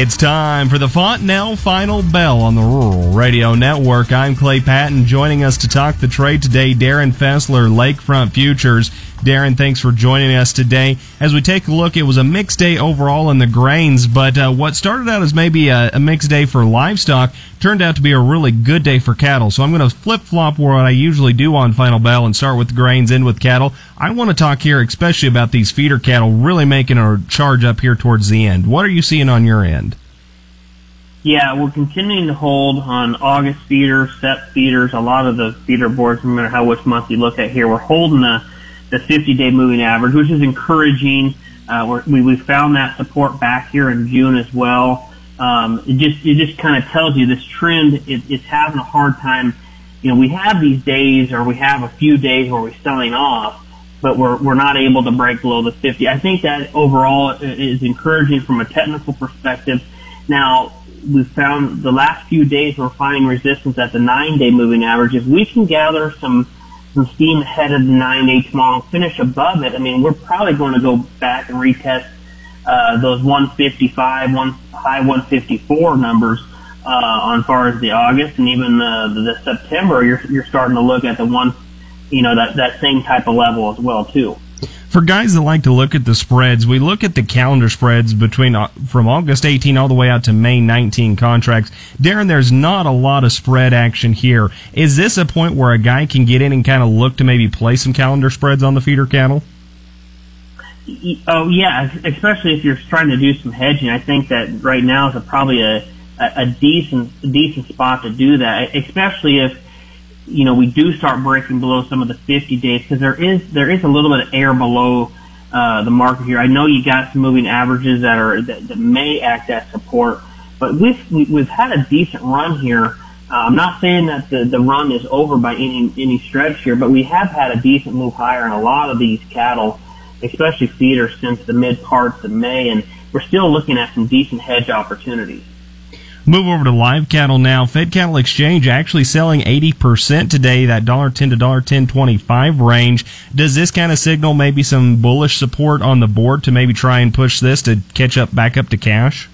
It's time for the Fontanelle Final Bell on the Rural Radio Network. I'm Clay Patton. Joining us to talk the trade today, Darin Fessler, Lakefront Futures. Darin, thanks for joining us today. As we take a look, it was a mixed day overall in the grains, but uh, what started out as maybe a, a, mixed day for livestock turned out to be a really good day for cattle. So I'm going to flip flop what I usually do on Final Bell and start with grains, end with cattle. I want to talk here especially about these feeder cattle really making a charge up here towards the end. What are you seeing on your end? Yeah, we're continuing to hold on August feeders, set feeders, a lot of the feeder boards, no matter how which month you look at here, we're holding the the 50 day moving average, which is encouraging. Uh, we we found that support back here in June as well. Um, it just it just kind of tells you this trend is, having a hard time. You know, we have these days or we have a few days where we're selling off, but we're we're not able to break below the 50. I think that overall is encouraging from a technical perspective. Now, we found the last few days we're finding resistance at the nine day moving average. If we can gather some some steam ahead of the 9 tomorrow and finish above it, I mean, we're probably going to go back and retest uh, those 155, one high 154 numbers uh, on far as the August and even the, the, the September. You're you're starting to look at the one, you know, that that same type of level as well too for guys that like to look at the spreads, we look at the calendar spreads between uh, from August 18 all the way out to May 19 contracts. Darin, there's not a lot of spread action here. Is this a point where a guy can get in and kind of look to maybe play some calendar spreads on the feeder cattle? Oh yeah, especially if you're trying to do some hedging. I think that right now is a, probably a, a decent decent spot to do that, especially if you know, we do start breaking below some of the 50 days because there is there is a little bit of air below uh, the market here. I know you got some moving averages that are that, that may act as support, but we've we've had a decent run here. Uh, I'm not saying that the the run is over by any any stretch here, but we have had a decent move higher in a lot of these cattle, especially feeders, since the mid parts of May, and we're still looking at some decent hedge opportunities. Move over to live cattle now. Fed Cattle Exchange actually selling 80% today, that $1.10 to $1.1025 range. Does this kind of signal maybe some bullish support on the board to maybe try and push this to catch up back up to cash?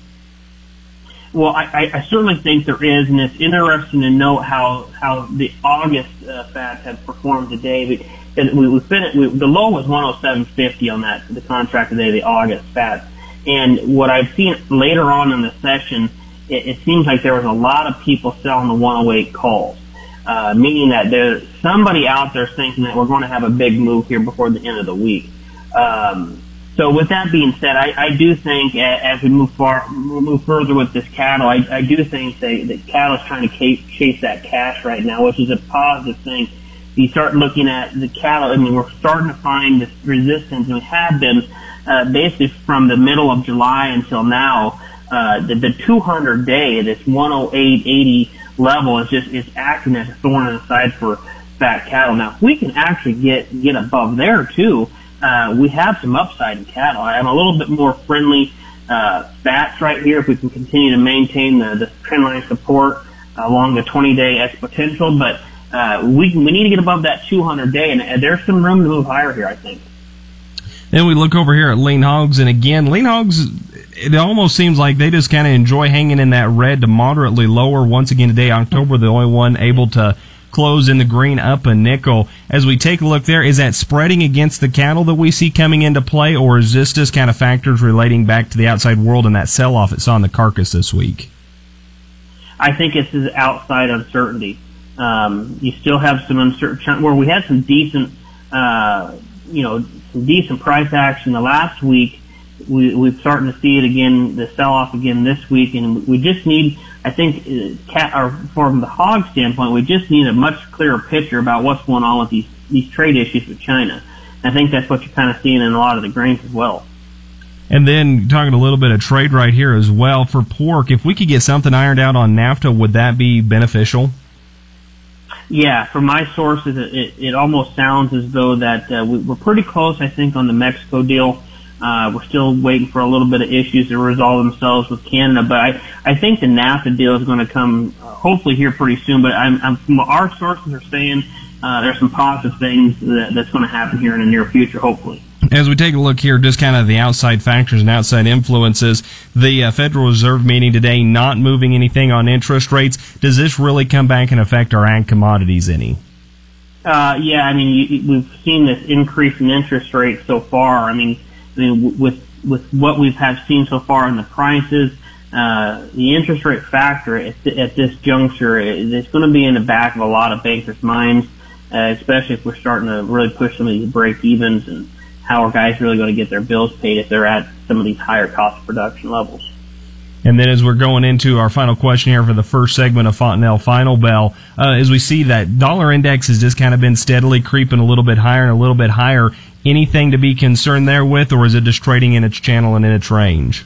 Well, I, I certainly think there is, and it's interesting to note how how the August uh, fats have performed today. We, we, we, finished, we the low was 107.50 on that the contract today, the August fats, and what I've seen later on in the session it, it seems like there was a lot of people selling the 108 calls, uh, meaning that there's somebody out there thinking that we're going to have a big move here before the end of the week. Um, so with that being said, I, I do think as we move far, move further with this cattle, I, I do think that, that cattle is trying to chase, chase that cash right now, which is a positive thing. You start looking at the cattle, I mean, we're starting to find this resistance, and we have been uh, basically from the middle of July until now uh, the, the 200 day, this 108.80 level is just is acting as a thorn in the side for fat cattle. Now, if we can actually get get above there too, uh, we have some upside in cattle. I'm a little bit more friendly uh, fats right here if we can continue to maintain the, the trend line support along the 20 day exponential, but uh, we we need to get above that 200 day, and there's some room to move higher here, I think. Then we look over here at lean hogs, and again, lean hogs it almost seems like they just kind of enjoy hanging in that red to moderately lower. Once again today, October, the only one able to close in the green up a nickel. As we take a look there, is that spreading against the cattle that we see coming into play, or is this just kind of factors relating back to the outside world and that sell off it saw in the carcass this week? I think it's outside uncertainty. Um, you still have some uncertainty where we had some decent, uh, you know, some decent price action the last week we, we're starting to see it again, the sell-off again this week, and we just need, I think, uh, cat, or from the hog standpoint, we just need a much clearer picture about what's going on with these these trade issues with China. I think that's what you're kind of seeing in a lot of the grains as well. And then talking a little bit of trade right here as well for pork. If we could get something ironed out on NAFTA, would that be beneficial? Yeah, from my sources, it, it, it almost sounds as though that uh, we, we're pretty close. I think on the Mexico deal Uh, we're still waiting for a little bit of issues to resolve themselves with Canada, but I, I think the NAFTA deal is going to come uh, hopefully here pretty soon. But I'm, I'm, from our sources are saying uh, there's some positive things that, that's going to happen here in the near future, hopefully. As we take a look here, just kind of the outside factors and outside influences, the uh, Federal Reserve meeting today not moving anything on interest rates. Does this really come back and affect our ag commodities any? Uh, yeah, I mean, you, we've seen this increase in interest rates so far. I mean, I mean, with with what we've have seen so far in the prices, uh, the interest rate factor at, th- at this juncture is going to be in the back of a lot of bankers' minds, uh, especially if we're starting to really push some of these break evens and how are guys really going to get their bills paid if they're at some of these higher cost production levels. And then as we're going into our final question here for the first segment of Fontanelle Final Bell, uh, as we see that dollar index has just kind of been steadily creeping a little bit higher and a little bit higher. Anything to be concerned there with, or is it just trading in its channel and in its range?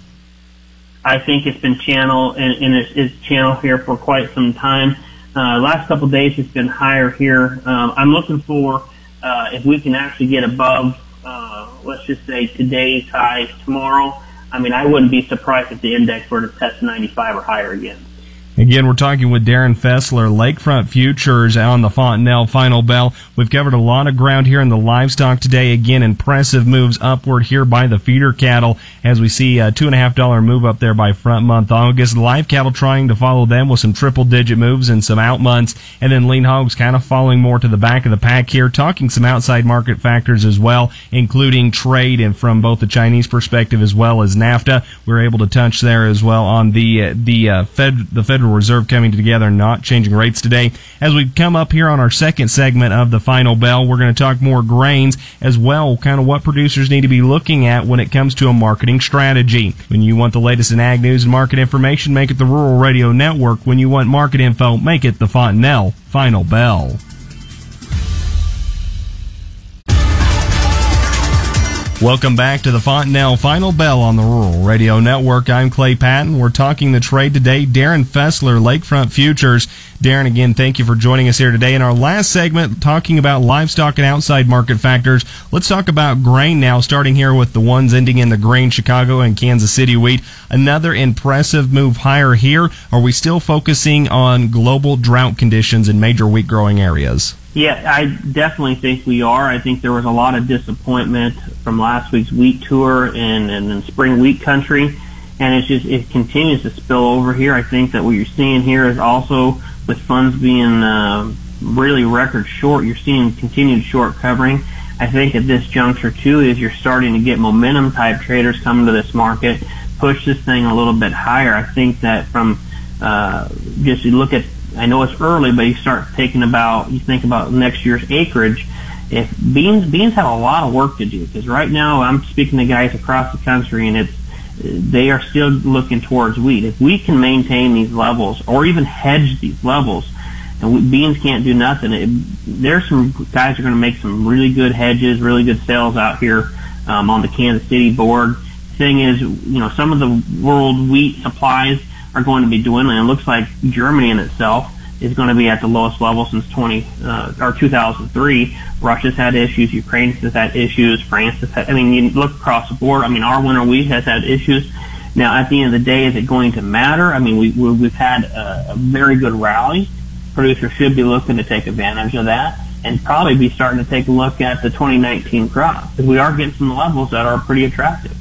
I think it's been channel in, in its, its channel here for quite some time. Uh, last couple days it's been higher here. Um, I'm looking for uh, if we can actually get above, uh, let's just say today's highs tomorrow. I mean, I wouldn't be surprised if the index were to test 95 or higher again. Again, we're talking with Darin Fessler, Lakefront Futures on the Fontanelle Final Bell. We've covered a lot of ground here in the livestock today. Again, impressive moves upward here by the feeder cattle as we see a two and a half dollar move up there by front month August. Live cattle trying to follow them with some triple digit moves and some out months. And then lean hogs kind of following more to the back of the pack here, talking some outside market factors as well, including trade and from both the Chinese perspective as well as NAFTA. We're able to touch there as well on the, the, uh, Fed, the Federal Federal Reserve coming together, not changing rates today. As we come up here on our second segment of the final bell, we're going to talk more grains as well, kind of what producers need to be looking at when it comes to a marketing strategy. When you want the latest in ag news and market information, make it the Rural Radio Network. When you want market info, make it the Fontanelle Final Bell. Welcome back to the Fontanelle Final Bell on the Rural Radio Network. I'm Clay Patton. We're talking the trade today. Darin Fessler, Lakefront Futures. Darin, again, thank you for joining us here today. In our last segment, talking about livestock and outside market factors, let's talk about grain now, starting here with the ones ending in the grain, Chicago and Kansas City wheat. Another impressive move higher here. Are we still focusing on global drought conditions in major wheat growing areas? Yeah, I definitely think we are. I think there was a lot of disappointment from last week's wheat tour and, and in spring wheat country, and it's just it continues to spill over here. I think that what you're seeing here is also with funds being uh, really record short, you're seeing continued short covering. I think at this juncture too is you're starting to get momentum type traders coming to this market, push this thing a little bit higher. I think that from uh, just you look at I know it's early, but you start thinking about you think about next year's acreage. If beans beans have a lot of work to do because right now I'm speaking to guys across the country and it's they are still looking towards wheat. If we can maintain these levels or even hedge these levels, and we, beans can't do nothing. It, there's some guys are going to make some really good hedges, really good sales out here um, on the Kansas City board. Thing is, you know, some of the world wheat supplies are going to be dwindling. It looks like Germany in itself is going to be at the lowest level since 20 uh, or 2003. Russia's had issues. Ukraine has had issues. France has had. I mean, you look across the board. I mean, our winter wheat has had issues. Now, at the end of the day, is it going to matter? I mean, we, we've had a, a very good rally. Producers should be looking to take advantage of that and probably be starting to take a look at the 2019 crop because we are getting some levels that are pretty attractive.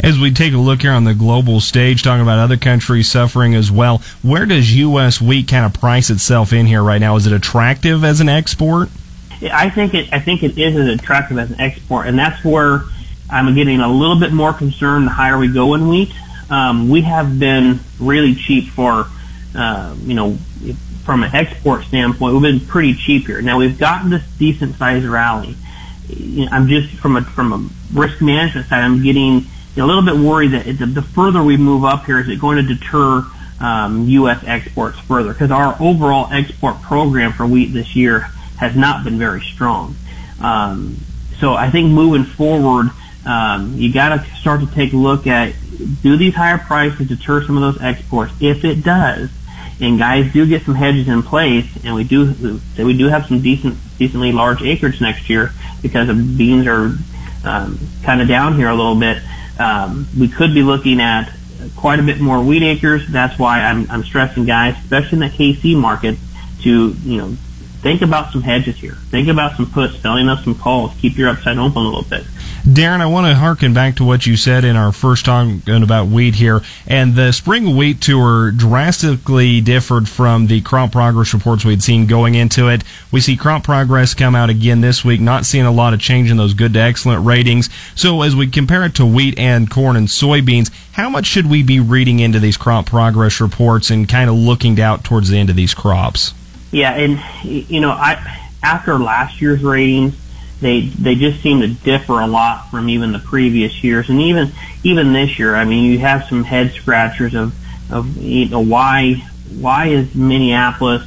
As we take a look here on the global stage, talking about other countries suffering as well, where does U.S. wheat kind of price itself in here right now? Is it attractive as an export? I think it. I think it is as attractive as an export, and that's where I'm getting a little bit more concerned. The higher we go in wheat, um, we have been really cheap for, uh, you know, from an export standpoint, we've been pretty cheap here. Now we've gotten this decent sized rally. I'm just from a from a risk management side, I'm getting a little bit worried that the, the further we move up here, is it going to deter um, U.S. exports further? Because our overall export program for wheat this year has not been very strong. Um, so I think moving forward, um, you got to start to take a look at do these higher prices deter some of those exports? If it does, and guys do get some hedges in place, and we do we do have some decent, decently large acreage next year because the beans are um, kind of down here a little bit um, we could be looking at quite a bit more wheat acres. That's why I'm, I'm stressing guys, especially in the KC market, to you know think about some hedges here. Think about some puts, filling up some calls. Keep your upside open a little bit. Darin, I want to harken back to what you said in our first talk about wheat here. And the spring wheat tour drastically differed from the crop progress reports we'd seen going into it. We see crop progress come out again this week, not seeing a lot of change in those good to excellent ratings. So as we compare it to wheat and corn and soybeans, how much should we be reading into these crop progress reports and kind of looking out towards the end of these crops? Yeah, and you know, I after last year's ratings, they they just seem to differ a lot from even the previous years, and even even this year. I mean, you have some head scratchers of of you know why why is Minneapolis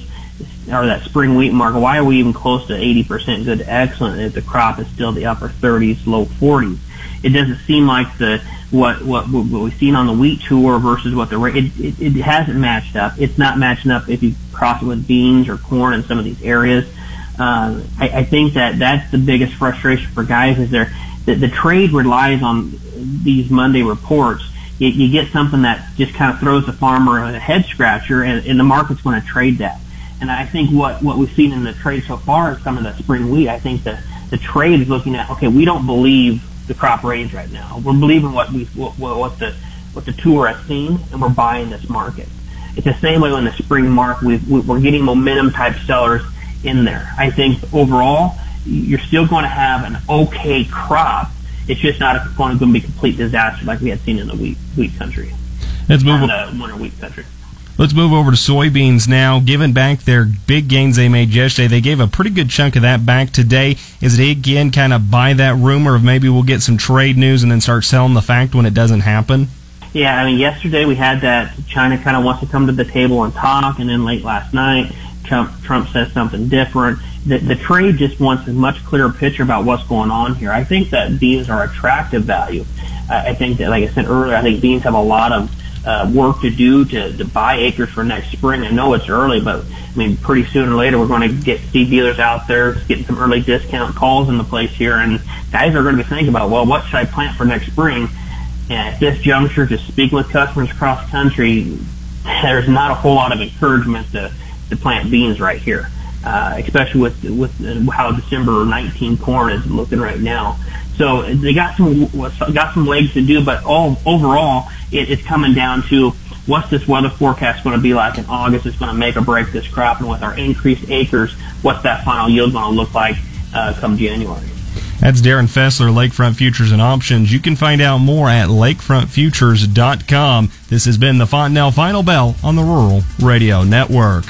or that spring wheat market? Why are we even close to 80% good to excellent if the crop is still the upper 30s, low 40s? It doesn't seem like the what what what we've seen on the wheat tour versus what the it, it it hasn't matched up. It's not matching up if you cross it with beans or corn in some of these areas. Uh, I, I think that that's the biggest frustration for guys is there that the trade relies on these Monday reports. You, you get something that just kind of throws the farmer a head scratcher, and, and the market's going to trade that. And I think what what we've seen in the trade so far is some of the spring wheat. I think the the trade is looking at okay, we don't believe the crop range right now. We're believing what we what, what the what the tour has seen, and we're buying this market. It's the same way in the spring market. we we're getting momentum type sellers in there. I think overall, you're still going to have an okay crop. It's just not going to be a complete disaster like we had seen in the wheat wheat country. Let's move on the winter wheat country. Let's move over to soybeans now. Giving back their big gains they made yesterday, they gave a pretty good chunk of that back today. Is it again kind of buy that rumor of maybe we'll get some trade news and then start selling the fact when it doesn't happen? Yeah, I mean, yesterday we had that China kind of wants to come to the table and talk, and then late last night Trump, Trump says something different. The, the trade just wants a much clearer picture about what's going on here. I think that beans are attractive value. Uh, I think that, like I said earlier, I think beans have a lot of uh, work to do to, to buy acres for next spring. I know it's early, but I mean, pretty soon or later, we're going to get seed dealers out there getting some early discount calls in the place here, and guys are going to be thinking about, well, what should I plant for next spring? And at this juncture, just speaking with customers across the country, there's not a whole lot of encouragement to to plant beans right here, uh, especially with with how December 19 corn is looking right now. So they got some got some legs to do, but all overall, it, it's coming down to what's this weather forecast going to be like in August? It's going to make or break this crop, and with our increased acres, what's that final yield going to look like uh, come January? That's Darin Fessler, Lakefront Futures and Options. You can find out more at lakefrontfutures.com. This has been the Fontanelle Final Bell on the Rural Radio Network.